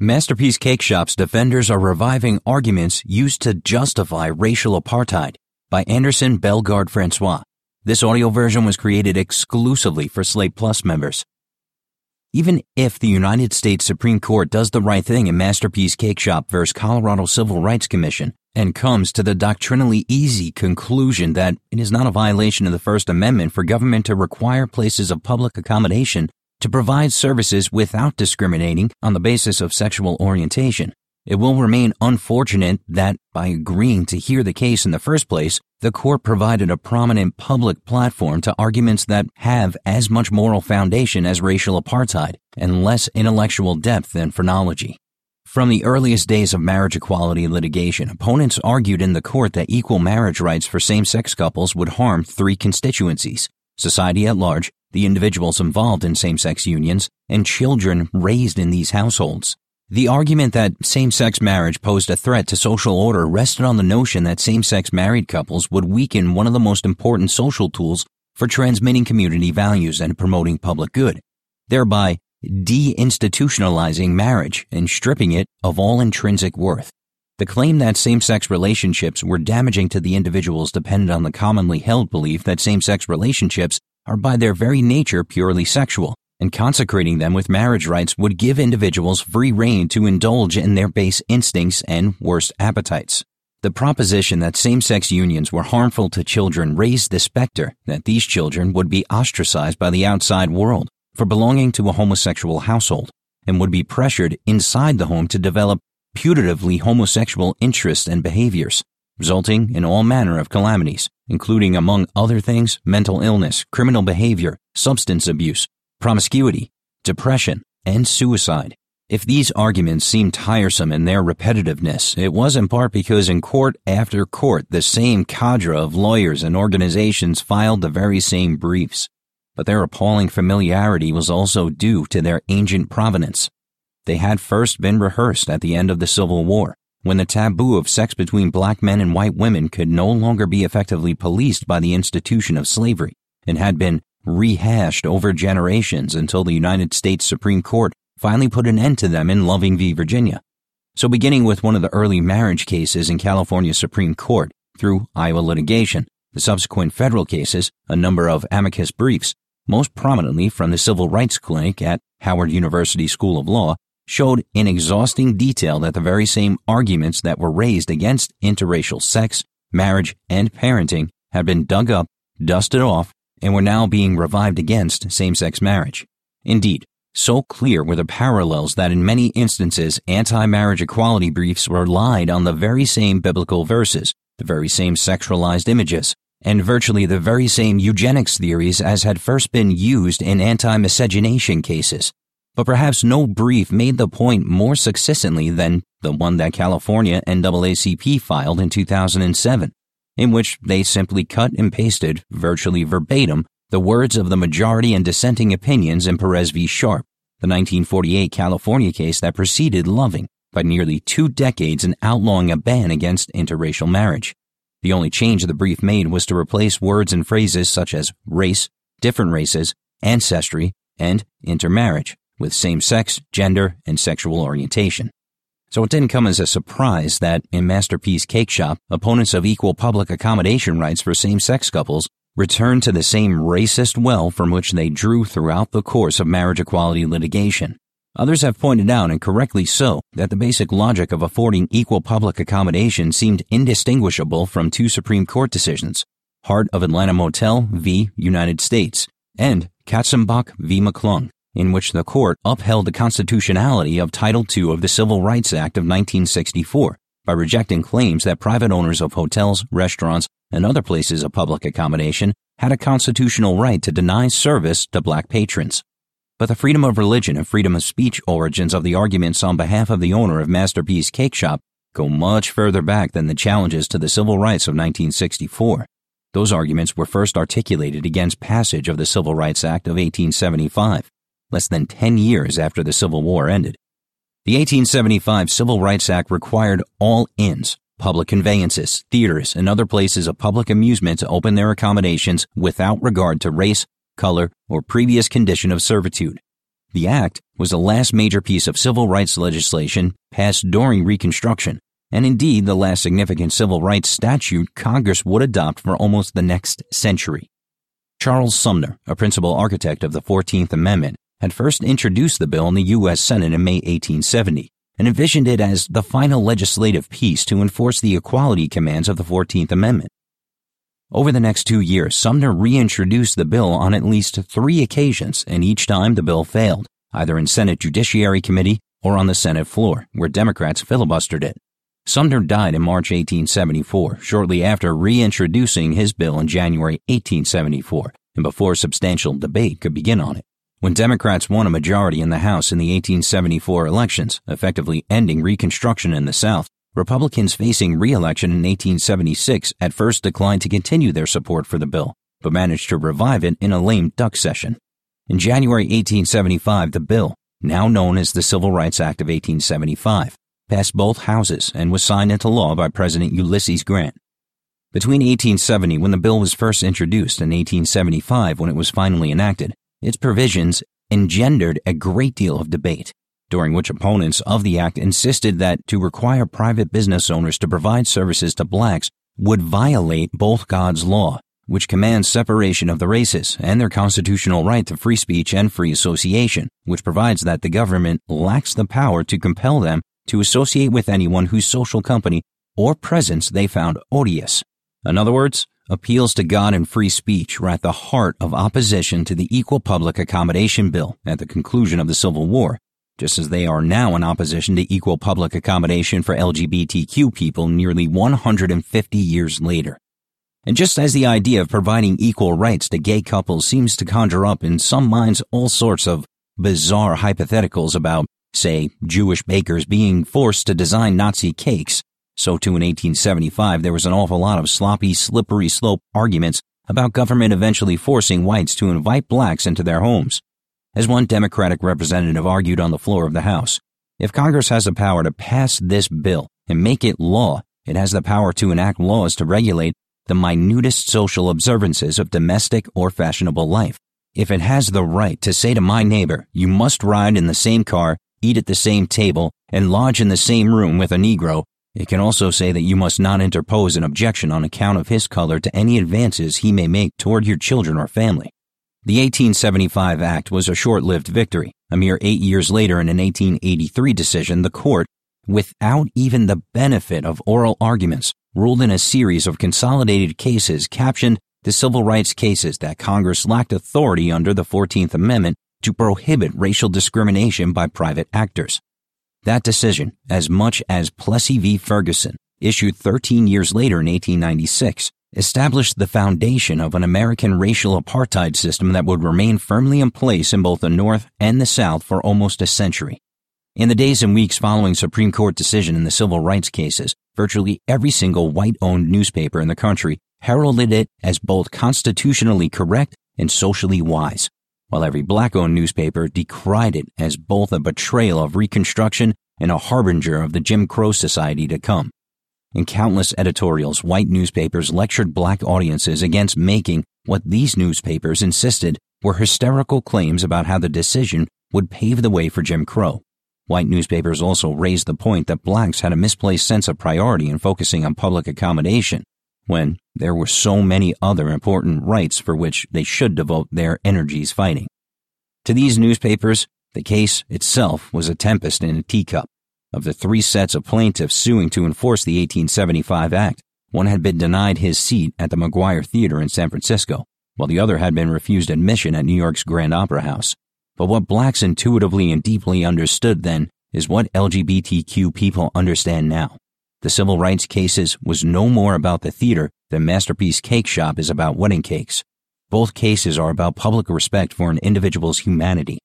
Masterpiece Cakeshop's defenders are reviving arguments used to justify racial apartheid by Anderson Bellegarde Francois. This audio version was created exclusively for Slate Plus members. Even if the United States Supreme Court does the right thing in Masterpiece Cakeshop versus Colorado Civil Rights Commission and comes to the doctrinally easy conclusion that it is not a violation of the First Amendment for government to require places of public accommodation to provide services without discriminating on the basis of sexual orientation. It will remain unfortunate that by agreeing to hear the case in the first place, the court provided a prominent public platform to arguments that have as much moral foundation as racial apartheid and less intellectual depth than phrenology. From the earliest days of marriage equality litigation, opponents argued in the court that equal marriage rights for same-sex couples would harm three constituencies, society at large, the individuals involved in same-sex unions, and children raised in these households. The argument that same-sex marriage posed a threat to social order rested on the notion that same-sex married couples would weaken one of the most important social tools for transmitting community values and promoting public good, thereby deinstitutionalizing marriage and stripping it of all intrinsic worth. The claim that same-sex relationships were damaging to the individuals depended on the commonly held belief that same-sex relationships are by their very nature purely sexual, and consecrating them with marriage rights would give individuals free rein to indulge in their base instincts and worst appetites. The proposition that same-sex unions were harmful to children raised the specter that these children would be ostracized by the outside world for belonging to a homosexual household and would be pressured inside the home to develop putatively homosexual interests and behaviors, resulting in all manner of calamities including, among other things, mental illness, criminal behavior, substance abuse, promiscuity, depression, and suicide. If these arguments seem tiresome in their repetitiveness, it was in part because in court after court the same cadre of lawyers and organizations filed the very same briefs. But their appalling familiarity was also due to their ancient provenance. They had first been rehearsed at the end of the Civil War, when the taboo of sex between black men and white women could no longer be effectively policed by the institution of slavery and had been rehashed over generations until the United States Supreme Court finally put an end to them in Loving v. Virginia. So beginning with one of the early marriage cases in California Supreme Court through Iowa litigation, the subsequent federal cases, a number of amicus briefs, most prominently from the Civil Rights Clinic at Howard University School of Law, showed in exhausting detail that the very same arguments that were raised against interracial sex, marriage, and parenting had been dug up, dusted off, and were now being revived against same-sex marriage. Indeed, so clear were the parallels that in many instances anti-marriage equality briefs relied on the very same biblical verses, the very same sexualized images, and virtually the very same eugenics theories as had first been used in anti-miscegenation cases, but perhaps no brief made the point more succinctly than the one that California NAACP filed in 2007, in which they simply cut and pasted, virtually verbatim, the words of the majority and dissenting opinions in Perez v. Sharp, the 1948 California case that preceded Loving by nearly two decades in outlawing a ban against interracial marriage. The only change the brief made was to replace words and phrases such as race, different races, ancestry, and intermarriage with same sex, gender, and sexual orientation. So it didn't come as a surprise that in Masterpiece Cakeshop, opponents of equal public accommodation rights for same sex couples returned to the same racist well from which they drew throughout the course of marriage equality litigation. Others have pointed out, and correctly so, that the basic logic of affording equal public accommodation seemed indistinguishable from two Supreme Court decisions Heart of Atlanta Motel v. United States and Katzenbach v. McClung in which the court upheld the constitutionality of Title II of the Civil Rights Act of 1964 by rejecting claims that private owners of hotels, restaurants, and other places of public accommodation had a constitutional right to deny service to black patrons. But the freedom of religion and freedom of speech origins of the arguments on behalf of the owner of Masterpiece Cakeshop go much further back than the challenges to the civil rights of 1964. Those arguments were first articulated against passage of the Civil Rights Act of 1875 less than 10 years after the Civil War ended. The 1875 Civil Rights Act required all inns, public conveyances, theaters, and other places of public amusement to open their accommodations without regard to race, color, or previous condition of servitude. The act was the last major piece of civil rights legislation passed during Reconstruction, and indeed the last significant civil rights statute Congress would adopt for almost the next century. Charles Sumner, a principal architect of the 14th Amendment, had first introduced the bill in the U.S. Senate in May 1870 and envisioned it as the final legislative piece to enforce the equality commands of the 14th Amendment. Over the next two years, Sumner reintroduced the bill on at least three occasions, and each time the bill failed, either in Senate Judiciary Committee or on the Senate floor, where Democrats filibustered it. Sumner died in March 1874, shortly after reintroducing his bill in January 1874, and before substantial debate could begin on it. When Democrats won a majority in the House in the 1874 elections, effectively ending Reconstruction in the South, Republicans facing re-election in 1876 at first declined to continue their support for the bill, but managed to revive it in a lame duck session. In January 1875, the bill, now known as the Civil Rights Act of 1875, passed both houses and was signed into law by President Ulysses Grant. Between 1870, when the bill was first introduced, and 1875, when it was finally enacted, its provisions engendered a great deal of debate during which opponents of the act insisted that to require private business owners to provide services to blacks would violate both God's law, which commands separation of the races, and their constitutional right to free speech and free association, which provides that the government lacks the power to compel them to associate with anyone whose social company or presence they found odious. In other words, appeals to God and free speech were at the heart of opposition to the Equal Public Accommodation Bill at the conclusion of the Civil War, just as they are now in opposition to equal public accommodation for LGBTQ people nearly 150 years later. And just as the idea of providing equal rights to gay couples seems to conjure up in some minds all sorts of bizarre hypotheticals about, say, Jewish bakers being forced to design Nazi cakes, so too in 1875 there was an awful lot of sloppy, slippery slope arguments about government eventually forcing whites to invite blacks into their homes. As one Democratic representative argued on the floor of the House, if Congress has the power to pass this bill and make it law, it has the power to enact laws to regulate the minutest social observances of domestic or fashionable life. If it has the right to say to my neighbor, you must ride in the same car, eat at the same table, and lodge in the same room with a Negro, it can also say that you must not interpose an objection on account of his color to any advances he may make toward your children or family. The 1875 Act was a short-lived victory. A mere eight years later, in an 1883 decision, the court, without even the benefit of oral arguments, ruled in a series of consolidated cases captioned the civil rights cases that Congress lacked authority under the 14th Amendment to prohibit racial discrimination by private actors. That decision, as much as Plessy v. Ferguson, issued 13 years later in 1896, established the foundation of an American racial apartheid system that would remain firmly in place in both the North and the South for almost a century. In the days and weeks following Supreme Court decision in the civil rights cases, virtually every single white-owned newspaper in the country heralded it as both constitutionally correct and socially wise, while every black-owned newspaper decried it as both a betrayal of Reconstruction and a harbinger of the Jim Crow society to come. In countless editorials, white newspapers lectured black audiences against making what these newspapers insisted were hysterical claims about how the decision would pave the way for Jim Crow. White newspapers also raised the point that blacks had a misplaced sense of priority in focusing on public accommodation, when there were so many other important rights for which they should devote their energies fighting. To these newspapers, the case itself was a tempest in a teacup. Of the three sets of plaintiffs suing to enforce the 1875 Act, one had been denied his seat at the Maguire Theater in San Francisco, while the other had been refused admission at New York's Grand Opera House. But what blacks intuitively and deeply understood then is what LGBTQ people understand now. The civil rights cases was no more about the theater than Masterpiece Cakeshop is about wedding cakes. Both cases are about public respect for an individual's humanity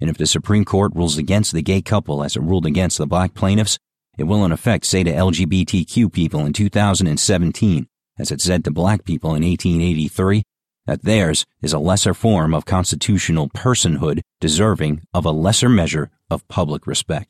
and if the Supreme Court rules against the gay couple as it ruled against the black plaintiffs, it will in effect say to LGBTQ people in 2017, as it said to black people in 1883, that theirs is a lesser form of constitutional personhood deserving of a lesser measure of public respect.